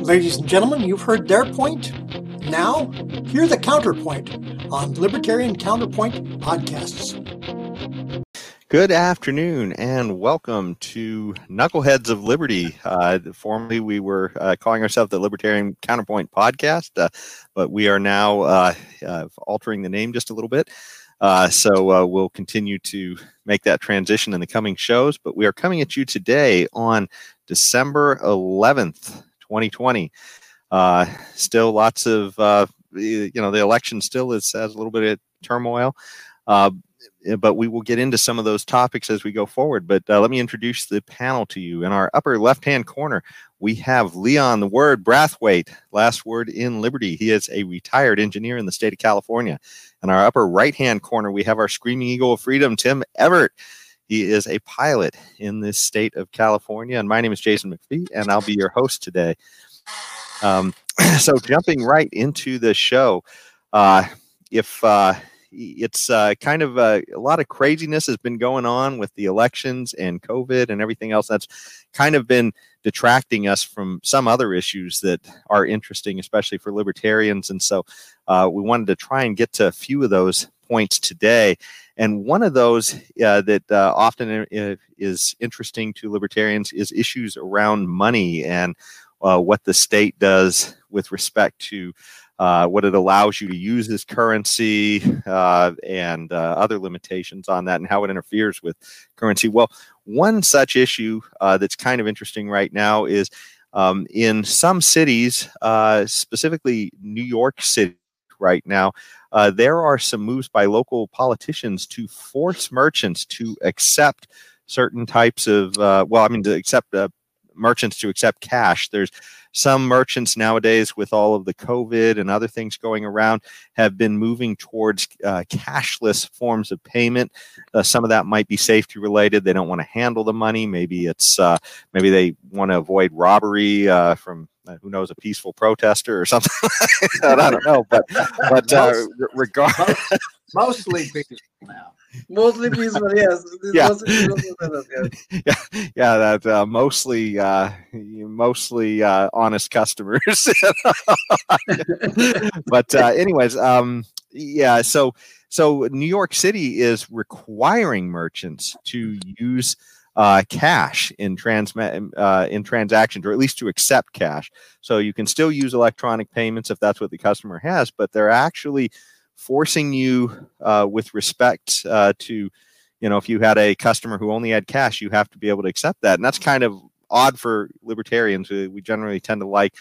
Ladies and gentlemen, you've heard their point. Now, hear the counterpoint on Libertarian Counterpoint podcasts. Good afternoon and welcome to Knuckleheads of Liberty. Uh, formerly, we were uh, calling ourselves the Libertarian Counterpoint Podcast, uh, but we are now uh, uh, altering the name just a little bit. Uh, so uh, we'll continue to make that transition in the coming shows. But we are coming at you today on December 11th, 2020. Uh, still lots of, uh, you know, the election still is, has a little bit of turmoil. Eh, but we will get into some of those topics as we go forward. But uh, let me introduce the panel to you. In our upper left hand corner, we have Leon the Word Brathwaite, last word in Liberty. He is a retired engineer in the state of California. In our upper right hand corner, we have our Screaming Eagle of Freedom, Tim Everett. He is a pilot in this state of California. And my name is Jason McPhee, and I'll be your host today. Um, so, jumping right into the show, uh, if uh, it's uh, kind of uh, a lot of craziness has been going on with the elections and COVID and everything else. That's kind of been detracting us from some other issues that are interesting, especially for libertarians. And so uh, we wanted to try and get to a few of those points today. And one of those uh, that uh, often uh, is interesting to libertarians is issues around money and what the state does with respect to uh, what it allows you to use as currency uh, and uh, other limitations on that and how it interferes with currency. Well, one such issue uh, that's kind of interesting right now is um, in some cities, uh, specifically New York City right now, uh, there are some moves by local politicians to force merchants to accept certain types of, well, I mean, to accept merchants to accept cash. There's some merchants nowadays, with all of the COVID and other things going around, have been moving towards uh, cashless forms of payment. Uh, some of that might be safety related. They don't want to handle the money. Maybe it's uh, maybe they want to avoid robbery uh, from uh, who knows a peaceful protester or something. I don't know, but but uh, regard mostly peaceful now mostly peaceful, yes. Yeah. yeah, yeah, that uh, mostly, uh, mostly uh, honest customers. but uh, anyways, um, yeah. So, so New York City is requiring merchants to use uh, cash in trans uh, in transactions, or at least to accept cash. So you can still use electronic payments if that's what the customer has, but they're actually forcing you uh, with respect uh, to, you know, if you had a customer who only had cash, you have to be able to accept that. And that's kind of odd for libertarians. We, we generally tend to like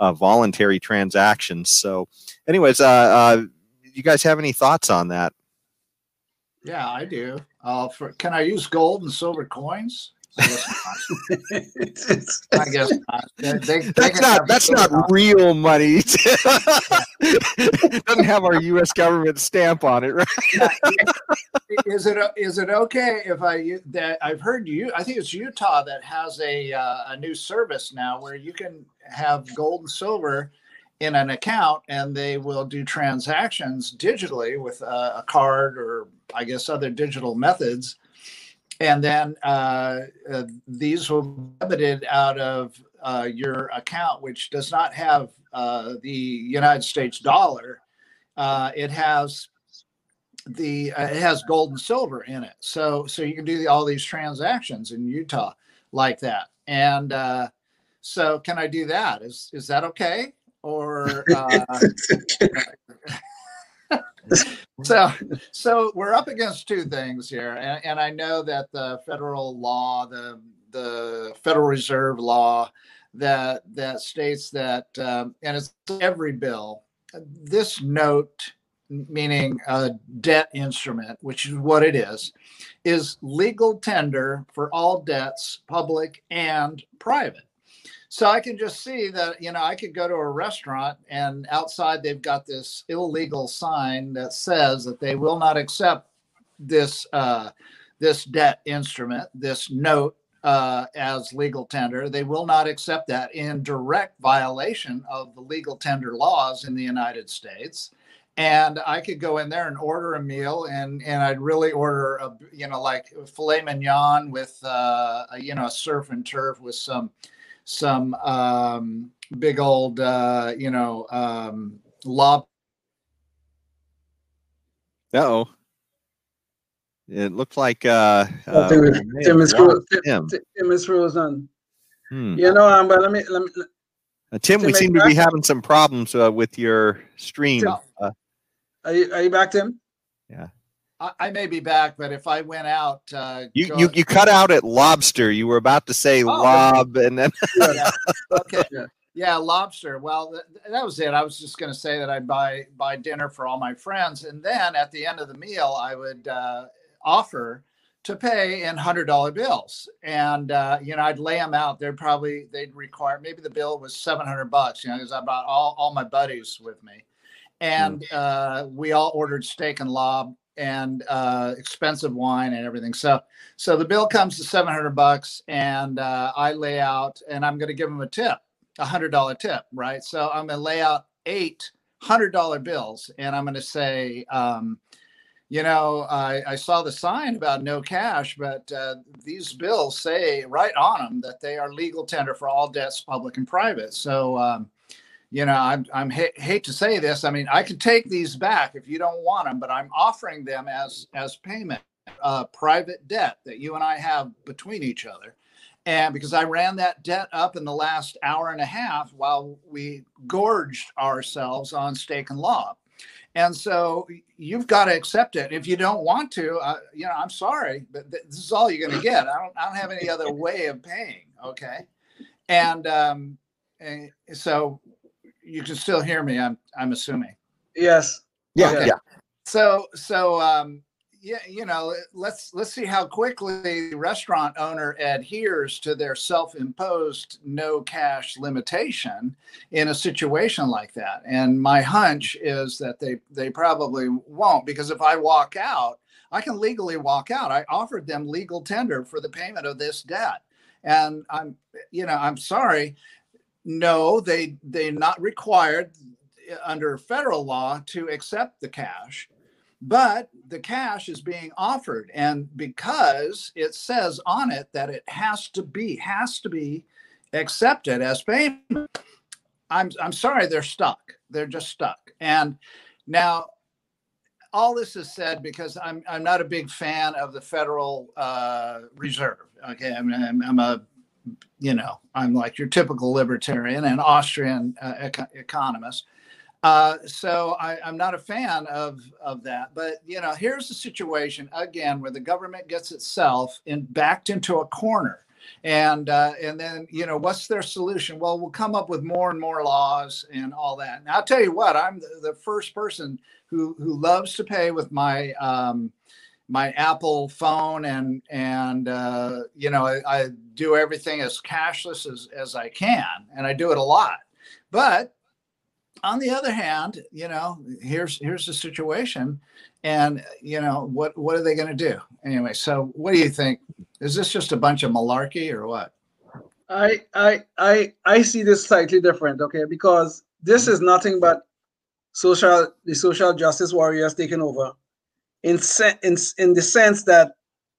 uh, voluntary transactions. So, anyways, uh, uh, you guys have any thoughts on that? Yeah, I do. Uh, for, can I use gold and silver coins? I guess not. They, they, that's not that's not real money. Doesn't have our U.S. government stamp on it, right? is it is it okay if I that I've heard you? I think it's Utah that has a uh, a new service now where you can have gold and silver in an account and they will do transactions digitally with a, card or I guess other digital methods and then uh, uh, these will be debited out of uh, your account, which does not have uh, the United States dollar. Uh, it has the uh, it has gold and silver in it, so so you can do the, all these transactions in Utah like that. And so, can I do that? Is is that okay? Or so so we're up against two things here and, and, i know that the federal law the the federal reserve law that that states that um, and it's every bill. This note meaning a debt instrument which is what it is is legal tender for all debts public and private. So I can just see that, you know, I could go to a restaurant and outside they've got this illegal sign that says that they will not accept this uh, this debt instrument, this note uh, as legal tender. They will not accept that in direct violation of the legal tender laws in the United States. and I could go in there and order a meal, and and I'd really order a you know like filet mignon with uh, a, you know a surf and turf with some some um, big old uh, you know um, lob. oh. It looked like uh, Oh, uh, Tim is- may Tim is lost Tim- is frozen. Hmm. You know, um, but let me let me. Uh, Tim, we Tim, seem to are be having some problems uh, with your stream. Uh, Are you are you back, Tim? I, I may be back, but if I went out, uh, you, you you cut out at lobster. You were about to say lob, and then yeah. Okay. Yeah. Yeah, lobster. Well, th- that was it. I was just going to say that I'd buy buy dinner for all my friends, and then at the end of the meal, I would uh, offer to pay in hundred dollar bills, and uh, you know I'd lay them out. They'd probably they'd require maybe the bill was seven hundred bucks. You know, because I brought all all my buddies with me, and uh, we all ordered steak and lob and uh, expensive wine and everything. So so the bill comes to seven hundred bucks, and uh, I lay out, and I'm going to give them a tip a hundred dollar tip, right? So I'm gonna lay out eight hundred dollar bills, and I'm gonna say, um, you know, I, I saw the sign about no cash, but uh, these bills say right on them that they are legal tender for all debts, public and private. So, um, you know, I'm I'm ha- hate to say this. I mean, I could take these back if you don't want them, but I'm offering them as as payment, uh, private debt that you and I have between each other. And because I ran that debt up in the last hour and a half while we gorged ourselves on steak and lob. And so you've got to accept it. If you don't want to, uh, you know, I'm sorry, but th- this is all you're going to get. I don't, I don't have any other way of paying. Okay. And, um, and so you can still hear me. I'm, I'm assuming. Yes. yeah, Okay. yeah. So, so, um, yeah, you know, let's let's see how quickly the restaurant owner adheres to their self-imposed no cash limitation in a situation like that. And my hunch is that they they probably won't because if I walk out, I can legally walk out. I offered them legal tender for the payment of this debt. And I'm you know, I'm sorry. No, they they're not required under federal law to accept the cash but the cash is being offered. And because it says on it that it has to be has to be accepted as payment i'm i'm sorry they're stuck. They're just stuck. And now all this is said because i'm i'm not a big fan of the federal uh, reserve. Okay i mean I'm, I'm a you know i'm like your typical libertarian and austrian uh, eco- economist uh, so I, I'm not a fan of of that. But you know, here's the situation again where the government gets itself in backed into a corner, and uh, and then you know what's their solution? Well, we'll come up with more and more laws and all that. Now I'll tell you what, I'm the, the first person who who loves to pay with my um, my Apple phone and and uh, you know I, I do everything as cashless as as I can, and I do it a lot, but on the other hand, you know, here's here's the situation, and you know what what are they going to do anyway? So what do you think? Is this just a bunch of malarkey or what? I I I I see this slightly different, okay? Because this is nothing but social the social justice warriors taking over in se- in in the sense that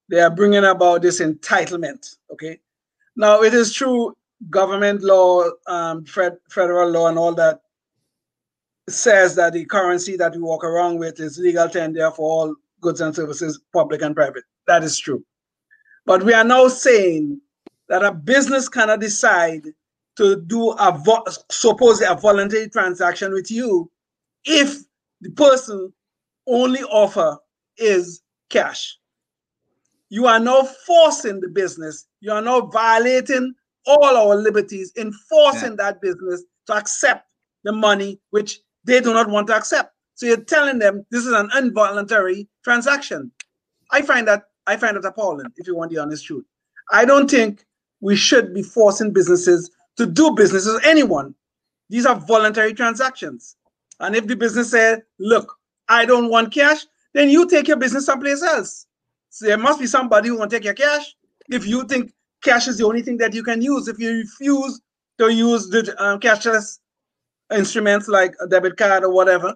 they are bringing about this entitlement, okay? Now it is true government law, um, fed, federal law, and all that says that the currency that we walk around with is legal tender for all goods and services, public and private. That is true. But we are now saying that a business cannot decide to do a vo- suppose a voluntary transaction with you if the person only offer is cash. You are now forcing the business. You are now violating all our liberties in forcing that business to accept the money which they do not want to accept. So you're telling them this is an involuntary transaction. I find that I find that appalling, if you want the honest truth. I don't think we should be forcing businesses to do business with anyone. These are voluntary transactions. And if the business says, look, I don't want cash, then you take your business someplace else. So there must be somebody who to take your cash. If you think cash is the only thing that you can use, if you refuse to use the um, cashless instruments like a debit card or whatever,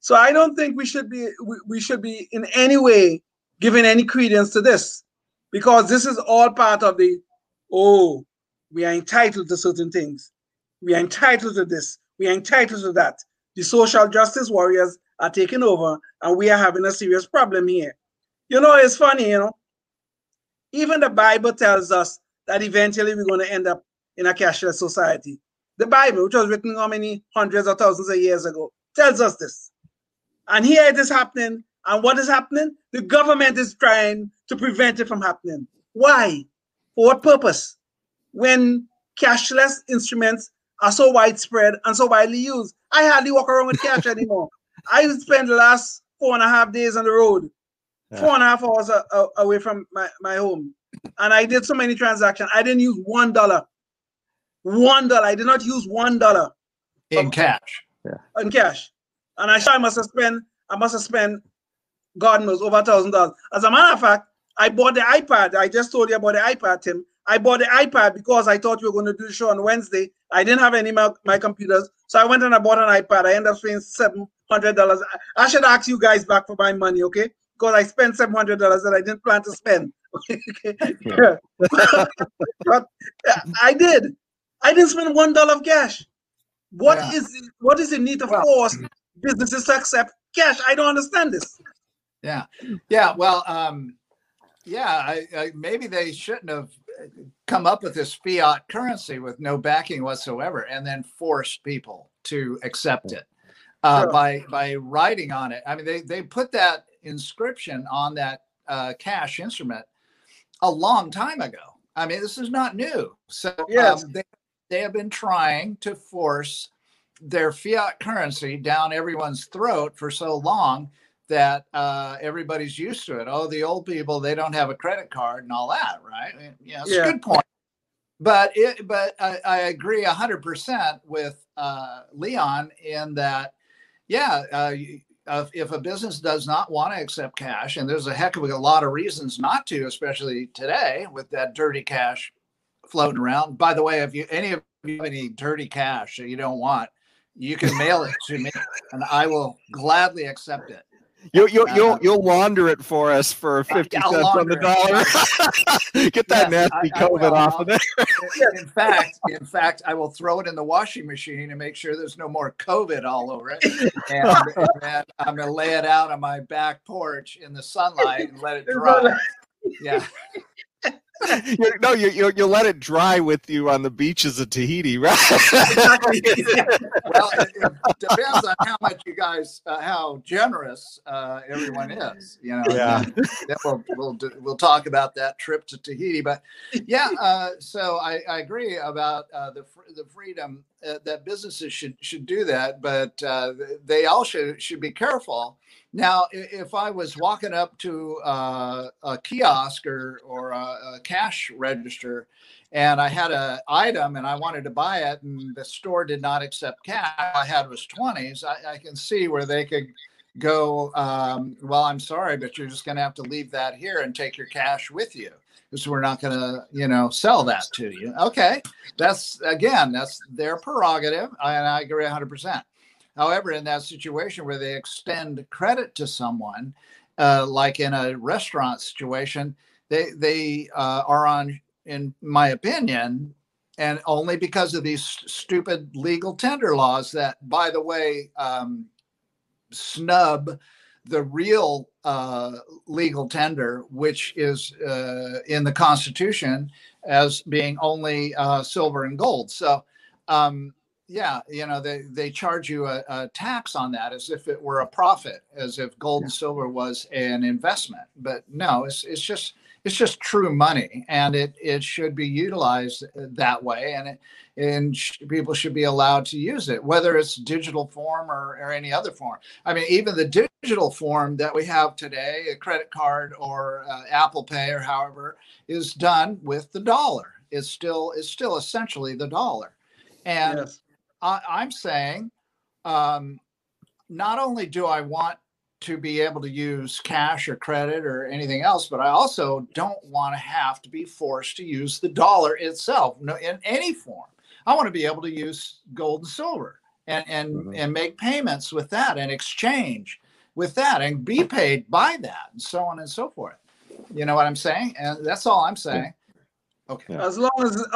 So I don't think we should be we, we should be in any way giving any credence to this because this is all part of the oh we are entitled to certain things. We are entitled to this. We are entitled to that. The social justice warriors are taking over and we are having a serious problem here. You know it's funny you know. Even the bible tells us that eventually we're going to end up in a cashless society the bible which was written how many hundreds of thousands of years ago tells us this and here it is happening and what is happening? The government is trying to prevent it from happening. Why? For what purpose? When cashless instruments are so widespread and so widely used, I hardly walk around with cash anymore. I spend the last four and a half days on the road, yeah. four and a half hours a, a, away from my, my home. And I did so many transactions. I didn't use one dollar. One dollar. I did not use one dollar. In cash. Yeah. In cash. And I sure I must have spent I must have spent God knows, over a thousand dollars. As a matter of fact, I bought the iPad. I just told you about the iPad, Tim. I bought the iPad because I thought we were going to do the show on Wednesday. I didn't have any my, my computers, so I went and I bought an iPad. I ended up spending seven hundred dollars. I should ask you guys back for my money, okay? Because I spent seven hundred dollars that I didn't plan to spend. Okay, but I did. I didn't spend one dollar of cash. What yeah. is what is the need to well, force businesses to accept cash? I don't understand this. Yeah, yeah. Well, um, yeah. I, I, maybe they shouldn't have come up with this fiat currency with no backing whatsoever, and then forced people to accept it uh, sure. by by writing on it. I mean, they they put that inscription on that uh, cash instrument a long time ago. I mean, this is not new. So yes. Um, they they have been trying to force their fiat currency down everyone's throat for so long that uh, everybody's used to it. Oh, the old people they don't have a credit card and all that, right? Yeah, it's yeah. a good point. But it, but I, I agree hundred percent with uh, Leon in that, yeah, uh, uh, if a business does not want to accept cash, and there's a heck of a lot of reasons not to, especially today with that dirty cash floating around. By the way, if you any of you have any dirty cash that you don't want, you can mail it to me, and I will gladly accept it. You'll you'll you'll, uh, you'll launder it for us for fifty cents on the dollar. Get that yes, nasty I, COVID I off of there. in fact, in fact, I will throw it in the washing machine and make sure there's no more COVID all over it. And, and I'm gonna lay it out on my back porch in the sunlight and let it dry. Yeah you're, no, you you you'll let it dry with you on the beaches of Tahiti, right? well, it, it, depends on how much you guys, uh, how generous uh, everyone is. You know, yeah. we'll, we'll we'll talk about that trip to Tahiti, but yeah. Uh, so I, I agree about uh, the the freedom uh, that businesses should should do that, but uh, they all should should be careful. Now, if I was walking up to uh, a kiosk or, or a, a, cash register and I had an item and I wanted to buy it and the store did not accept cash, I had was 20s, I, I can see where they could go, um, well, I'm sorry, but you're just going to have to leave that here and take your cash with you because we're not going to, you know, sell that to you. Okay. That's, again, that's their prerogative. And I agree 100%. However, in that situation where they extend credit to someone, uh, like in a restaurant situation, they they uh, are on, in my opinion, and only because of these stupid legal tender laws that, by the way, um, snub the real uh, legal tender, which is uh, in the Constitution as being only uh, silver and gold. So um, yeah you know they they charge you a, a, tax on that as if it were a profit as if gold yeah. and silver was an investment but no it's it's just it's just true money and it it should be utilized uh, that way and it and sh- people should be allowed to use it whether it's digital form or, or any other form. I mean even the digital form that we have today a credit card or uh, apple pay or however is done with the dollar. It's still it's still essentially the dollar. And yes. I, am saying um, not only do I want to be able to use cash or credit or anything else, but I also don't want to have to be forced to use the dollar itself in any form. I want to be able to use gold and silver and and Mhm. and make payments with that and exchange with that and be paid by that and so on and so forth. You know what I'm saying? And that's all I'm saying. Okay. Yeah. As long as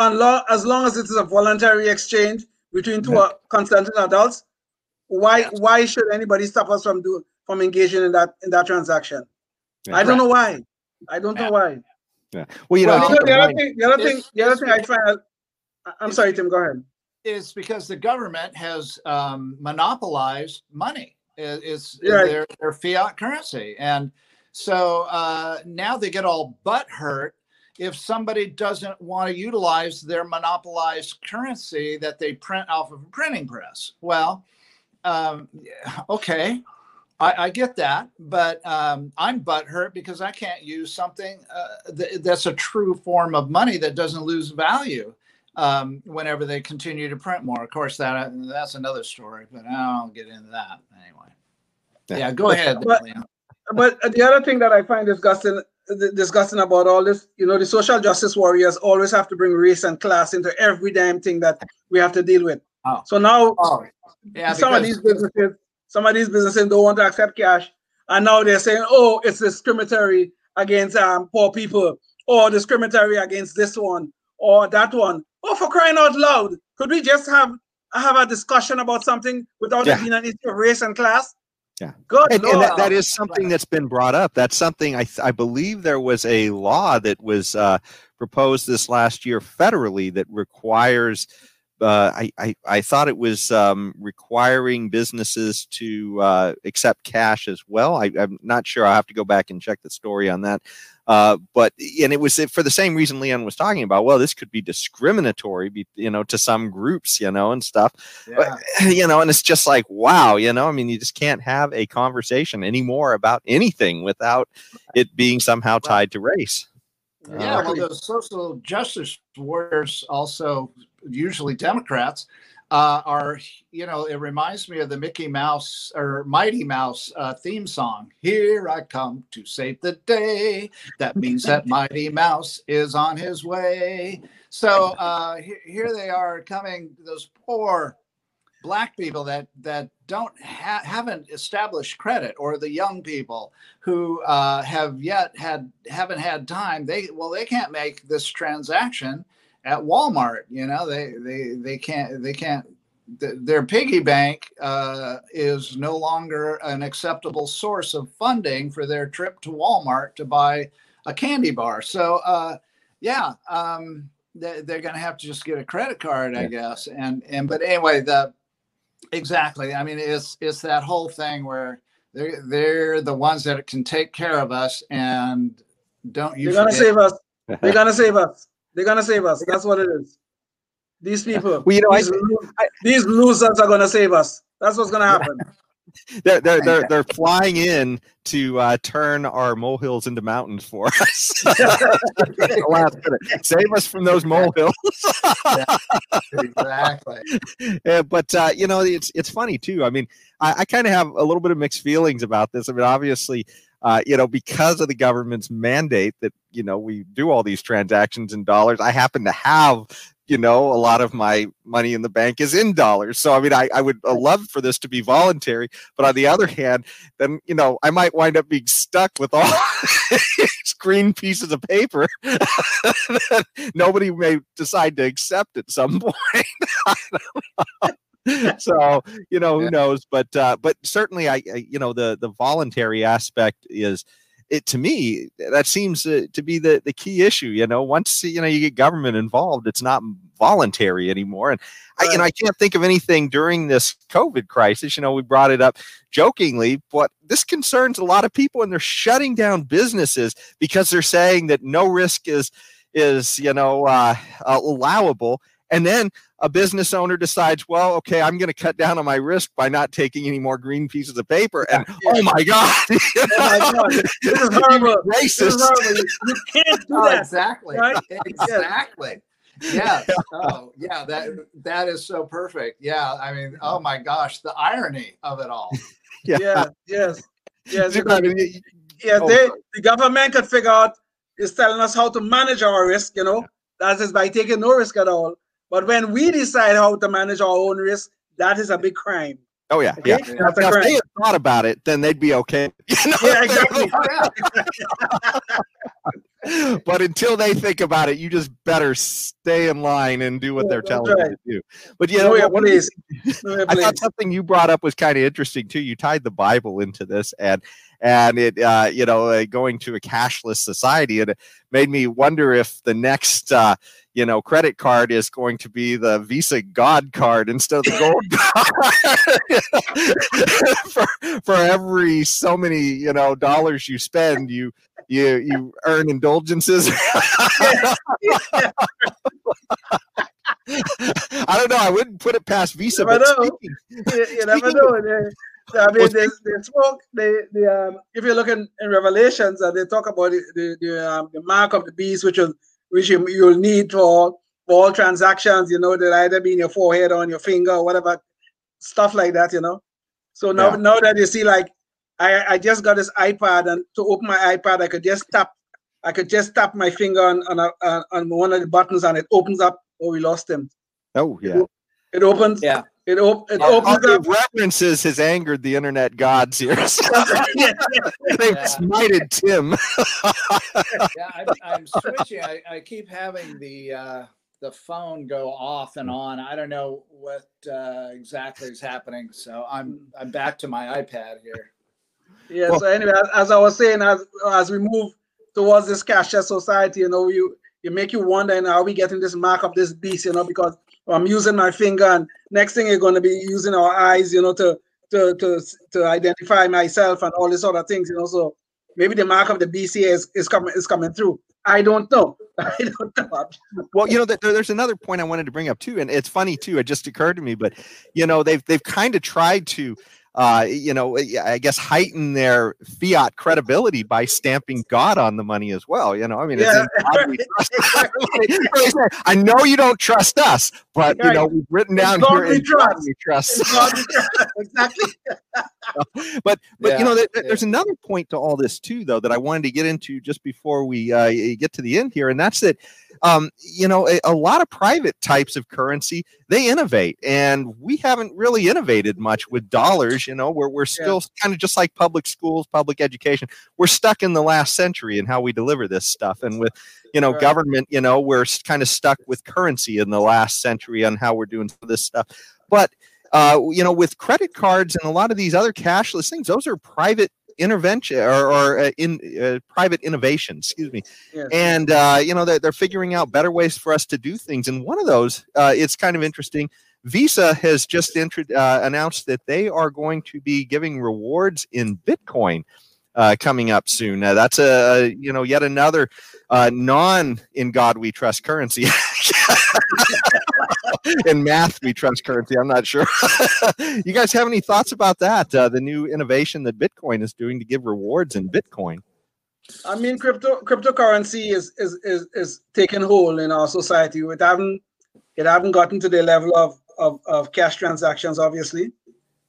as long as it is a voluntary exchange between two uh, consenting adults, why Yes. why should anybody stop us from do from engaging in that in that transaction? Yeah. I don't know why. I don't know why. Yeah. Well, you know, Well, keep the other thing, the other thing, the other thing I because- find. I- I'm sorry, Tim. Go ahead. is because the government has um, monopolized money. It- It's Right. their, their fiat currency, and so uh, now they get all butt hurt if somebody doesn't want to utilize their monopolized currency that they print off of a printing press. Well, um, okay. I, I get that, but um, I'm butthurt because I can't use something uh, th- that's a true form of money that doesn't lose value um, whenever they continue to print more. Of course, that that's another story, but I don't get into that anyway. Yeah. Yeah, go ahead, But- But uh, the other thing that I find disgusting disgusting about all this, you know, the social justice warriors always have to bring race and class into every damn thing that we have to deal with. Oh. So now Oh, yeah, some of these businesses, some of these businesses don't want to accept cash, and now they're saying, "Oh, it's discriminatory against um, poor people, or discriminatory against this one or that one." Oh, for crying out loud! Could we just have have a discussion about something without Yeah. it being an issue of race and class? Yeah. Good and, and that, that is something that's been brought up. That's something I, I believe there was a law that was uh, proposed this last year federally that requires. Uh, I, I I thought it was um, requiring businesses to uh, accept cash as well. I, I'm not sure. I'll have to go back and check the story on that. Uh, but and it was for the same reason Leon was talking about. Well, this could be discriminatory, you know, to some groups, you know, and stuff yeah. you know, and it's just like, wow, you know, I mean, you just can't have a conversation anymore about anything without it being somehow tied to race. Yeah, well, Exactly. those social justice warriors, also usually Democrats, uh, are you know it reminds me of the Mickey Mouse or Mighty Mouse uh, theme song. Here I come to save the day. That means that Mighty Mouse is on his way. So uh, he- here they are coming. Those poor black people that that don't ha- haven't established credit or the young people who uh, have yet had haven't had time they well they can't make this transaction at walmart you know they they they can't they can't th- their piggy bank uh, is no longer an acceptable source of funding for their trip to walmart to buy a candy bar so uh, yeah um, they, they're going to have to just get a credit card i Yeah. guess and and but anyway the exactly i mean it's it's that whole thing where they're they're the ones that can take care of us and don't you They're gonna forget- save us. They're gonna save us. They're gonna save us. That's what it is. These people, Well, you know, I- these, these losers are gonna save us. That's what's gonna happen. They're they're they're, they're flying in to uh, turn our molehills into mountains for us. Save us from those molehills. exactly Yeah, but uh, you know, it's it's funny too. I mean, I, I kind of have a little bit of mixed feelings about this. I mean, obviously, uh, you know, because of the government's mandate that you know we do all these transactions in dollars. I happen to have you know a lot of my money in the bank is in dollars. So I mean, I, I would love for this to be voluntary. But on the other hand, then you know I might wind up being stuck with all these green pieces of paper that nobody may decide to accept at some point. I don't know. so you know who Yeah. knows but uh but certainly I, I you know the the voluntary aspect is it to me that seems uh, to be the the key issue you know once you know you get government involved it's not voluntary anymore and I, you know I can't think of anything during this covid crisis you know we brought it up jokingly but this concerns a lot of people and they're shutting down businesses because they're saying that no risk is is you know uh, uh, allowable and then a business owner decides, well, okay, I'm going to cut down on my risk by not taking any more green pieces of paper. And oh my God, Oh my God, this is horrible. This is racist. horrible. You, you can't do oh, that. exactly right? exactly yes oh yeah that that is so perfect yeah i mean oh my gosh the irony of it all Yeah. Yeah. Yes. Yes. I because- mean, y- yeah, Oh, they the government could figure out is telling us how to manage our risk, you know, that is by taking no risk at all. But when we decide how to manage our own risk, that is a big crime. Oh yeah, Okay? yeah. That's a Now, if they had thought about it, then they'd be okay. You know? Yeah, exactly. Oh, but until they think about it, you just better stay in line and do what Yeah, they're telling right. you to do. But you Know know, your one of the place. Know I thought something you brought up was kind of interesting too. You tied the Bible into this, and and it uh, you know uh, going to a cashless society, and it made me wonder if the next uh, you know credit card is going to be the Visa God card instead of the Gold card. for for every so many you know dollars you spend, you you you earn indulgences. I don't know. I wouldn't put it past Visa, Never but know. speaking, you, you never know. They, I mean, they, they spoke. They, they, um, if you look in, in Revelations, uh, they talk about the the, the, um, the mark of the beast, which will which you, you'll need for, for all transactions. You know, they'll either be in your forehead or on your finger or whatever, stuff like that. You know. So now, Yeah. now that you see, like, I I just got this iPad, and to open my iPad, I could just tap. I could just tap my finger on on, a, on on one of the buttons, and it opens up. Oh, we lost him. oh yeah. It opens. Yeah. It, op- it opens up. references has angered the internet gods here. Yeah, They've Yeah. smited Tim. yeah, I'm, I'm switching. I, I keep having the uh, the phone go off and on. I don't know what uh, exactly is happening. So I'm I'm back to my iPad here. Yeah. Well- so anyway, as, as I was saying, as as we move towards this cashless society, you know, you you make you wonder, and are we getting this mark of this beast? You know, because I'm using my finger, and next thing you're going to be using our eyes, you know, to to to to identify myself and all these other things. You know, so maybe the mark of the here is is coming is coming through. I don't know. I don't know. Well, you know, there's another point I wanted to bring up too, and it's funny too. It just occurred to me, but you know, they've they've kind of tried to, uh, you know, I guess heighten their fiat credibility by stamping God on the money as well. You know, I mean, Yeah. in God we trust. I know you don't trust us, but you know, we've written down God here we in God trust. we trust. It's exactly. but but you know there, Yeah, there's another point to all this too though that i wanted to get into just before we uh, get to the end here and that's that um, you know a, a lot of private types of currency they innovate and we haven't really innovated much with dollars you know we're, we're still kind of just like public schools public education we're stuck in the last century in how we deliver this stuff and with you know Right. government you know we're kind of stuck with currency in the last century on how we're doing this stuff but uh, you know, with credit cards and a lot of these other cashless things, those are private intervention or, or uh, in uh, private innovation, Excuse me. Yes. And uh, you know, they're, they're figuring out better ways for us to do things. And one of those, uh, it's kind of interesting. Visa has just intro- uh, announced that they are going to be giving rewards in Bitcoin uh, coming up soon. Uh, that's a, you know yet another uh, non in God we trust currency. in math we trust currency. I'm not sure. you guys have any thoughts about that? Uh, the new innovation that Bitcoin is doing to give rewards in Bitcoin. I mean, crypto cryptocurrency is is is, is taking hold in our society. It haven't it haven't gotten to the level of, of of cash transactions, obviously,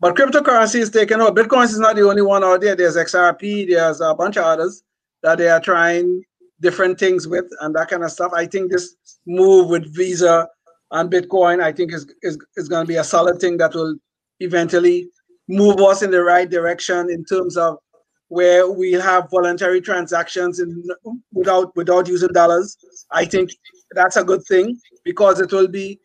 but cryptocurrency is taking hold. Bitcoin is not the only one out there. There's XRP. There's a bunch of others that they are trying different things with and that kind of stuff. I think this move with Visa and Bitcoin, I think is is, is going to be a solid thing that will eventually move us in the right direction in terms of where we have voluntary transactions in, without without using dollars. I think that's a good thing because it will be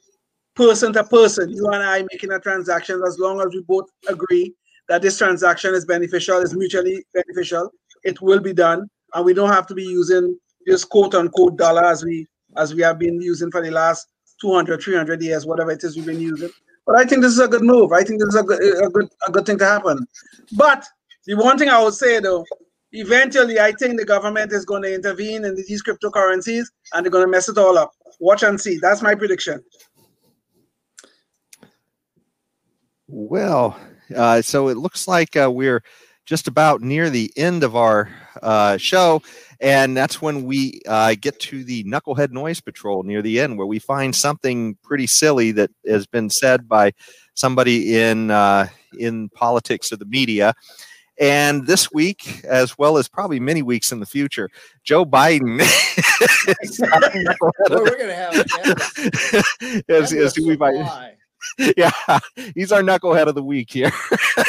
person to person, you and I making a transaction as long as we both agree that this transaction is beneficial, is mutually beneficial, it will be done. And we don't have to be using this quote unquote dollar as we as we have been using for the last 200, 300 years, whatever it is we've been using. But I think this is a good move. I think this is a good, a good, a good thing to happen. But the one thing I would say though, eventually I think the government is going to intervene in these cryptocurrencies and they're going to mess it all up. Watch and see. That's my prediction. Well, uh, so it looks like uh, we're just about near the end of our uh, show. And that's when we uh, get to the Knucklehead Noise Patrol near the end, where we find something pretty silly that has been said by somebody in uh, in politics or the media. And this week, as well as probably many weeks in the future, Joe Biden is, Well, we're gonna have is, is who we might. Yeah, he's our knucklehead of the week here.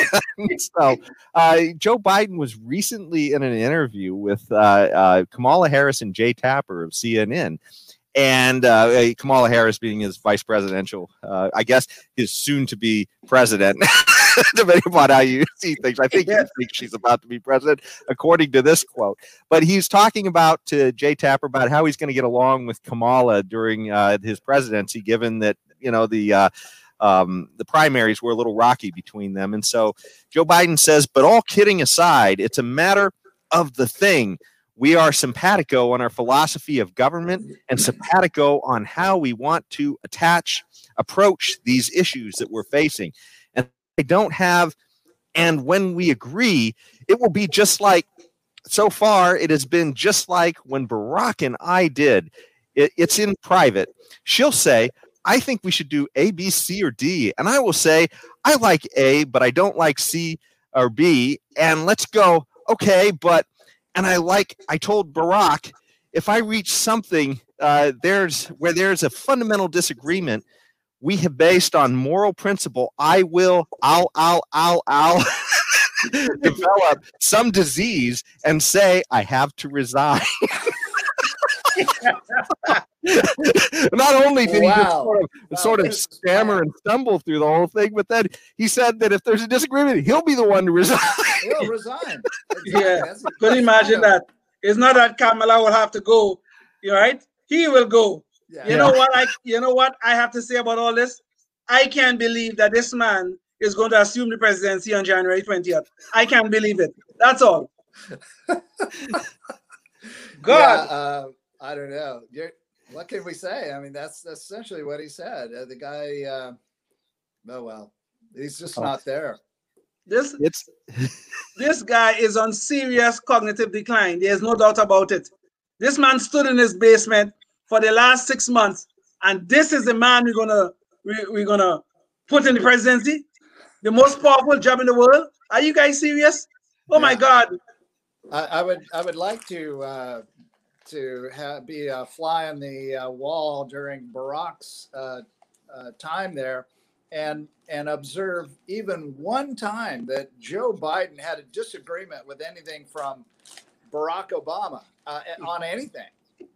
so, uh, Joe Biden was recently in an interview with uh, uh, Kamala Harris and Jake Tapper of CNN. And uh, Kamala Harris being his vice presidential, uh, I guess his soon to be president, depending upon how you see things. I think he thinks she's about to be president, according to this quote. But he's talking about to Jake Tapper about how he's going to get along with Kamala during uh, his presidency, given that you know the uh, um, the primaries were a little rocky between them. And so Joe Biden says, but all kidding aside, it's a matter of the thing. We are simpatico on our philosophy of government and simpatico on how we want to attach, approach these issues that we're facing. And I don't have, and when we agree, it will be just like so far, it has been just like when Barack and I did. It, it's in private. She'll say, I think we should do A, B, C, or D. And I will say, I like A, but I don't like C or B. And let's go, okay, but, and I like, I told Barack, if I reach something uh, there's where there's a fundamental disagreement, we have based on moral principle. I will, I'll, I'll, I'll, I'll develop some disease and say I have to resign. Not only did wow. he just sort of, wow, sort of stammer and stumble through the whole thing, but then he said that if there's a disagreement, he'll be the one to resign. He'll resign. Exactly. Yeah, could imagine that. It's not that Kamala will have to go, you right? He will go. Yeah. You know what? I you know what I have to say about all this. I can't believe that this man is going to assume the presidency on January 20th. I can't believe it. That's all. God. Yeah, uh, I don't know. You're, what can we say? I mean, that's, that's essentially what he said. Uh, the guy, uh, oh well, he's just oh. not there. This it's this guy is on serious cognitive decline. There's no doubt about it. This man stood in his basement for the last six months, and this is the man we're gonna we, we're gonna put in the presidency, the most powerful job in the world. Are you guys serious? Oh yeah. my God! I, I, would I would like to uh, to have, be a fly on the uh, wall during Barack's uh, uh, time there and and observe even one time that Joe Biden had a disagreement with anything from Barack Obama uh, on anything.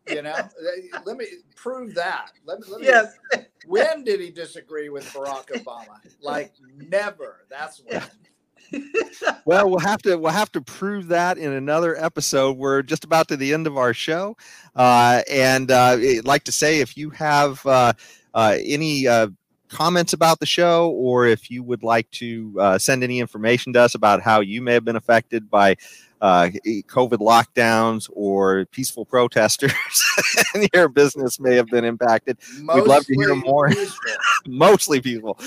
You know, let me prove that. Let me. Let me yes. When did he disagree with Barack Obama? Like never. That's when well, we'll have to we'll have to prove that in another episode. We're just about to the end of our show, uh, and uh, I'd like to say if you have uh, uh any uh, comments about the show, or if you would like to uh, send any information to us about how you may have been affected by uh, COVID lockdowns or peaceful protesters and your business may have been impacted. Mostly We'd love to hear more. Mostly peaceful.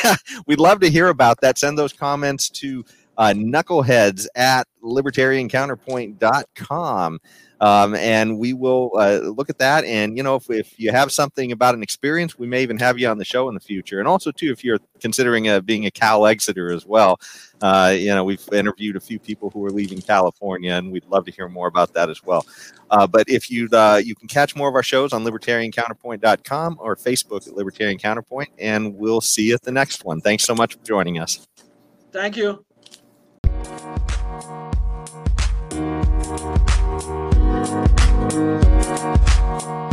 We'd love to hear about that. Send those comments to uh, knuckleheads at libertariancounterpoint.com. Um, and we will uh, look at that. And you know, if, if you have something about an experience, we may even have you on the show in the future. And also, too, if you're considering uh, being a Cal Exeter as well, uh, you know, we've interviewed a few people who are leaving California, and we'd love to hear more about that as well. Uh, but if you uh, you can catch more of our shows on libertariancounterpoint.com or Facebook at Libertarian Counterpoint, and we'll see you at the next one. Thanks so much for joining us. Thank you. Thank you. Thank you.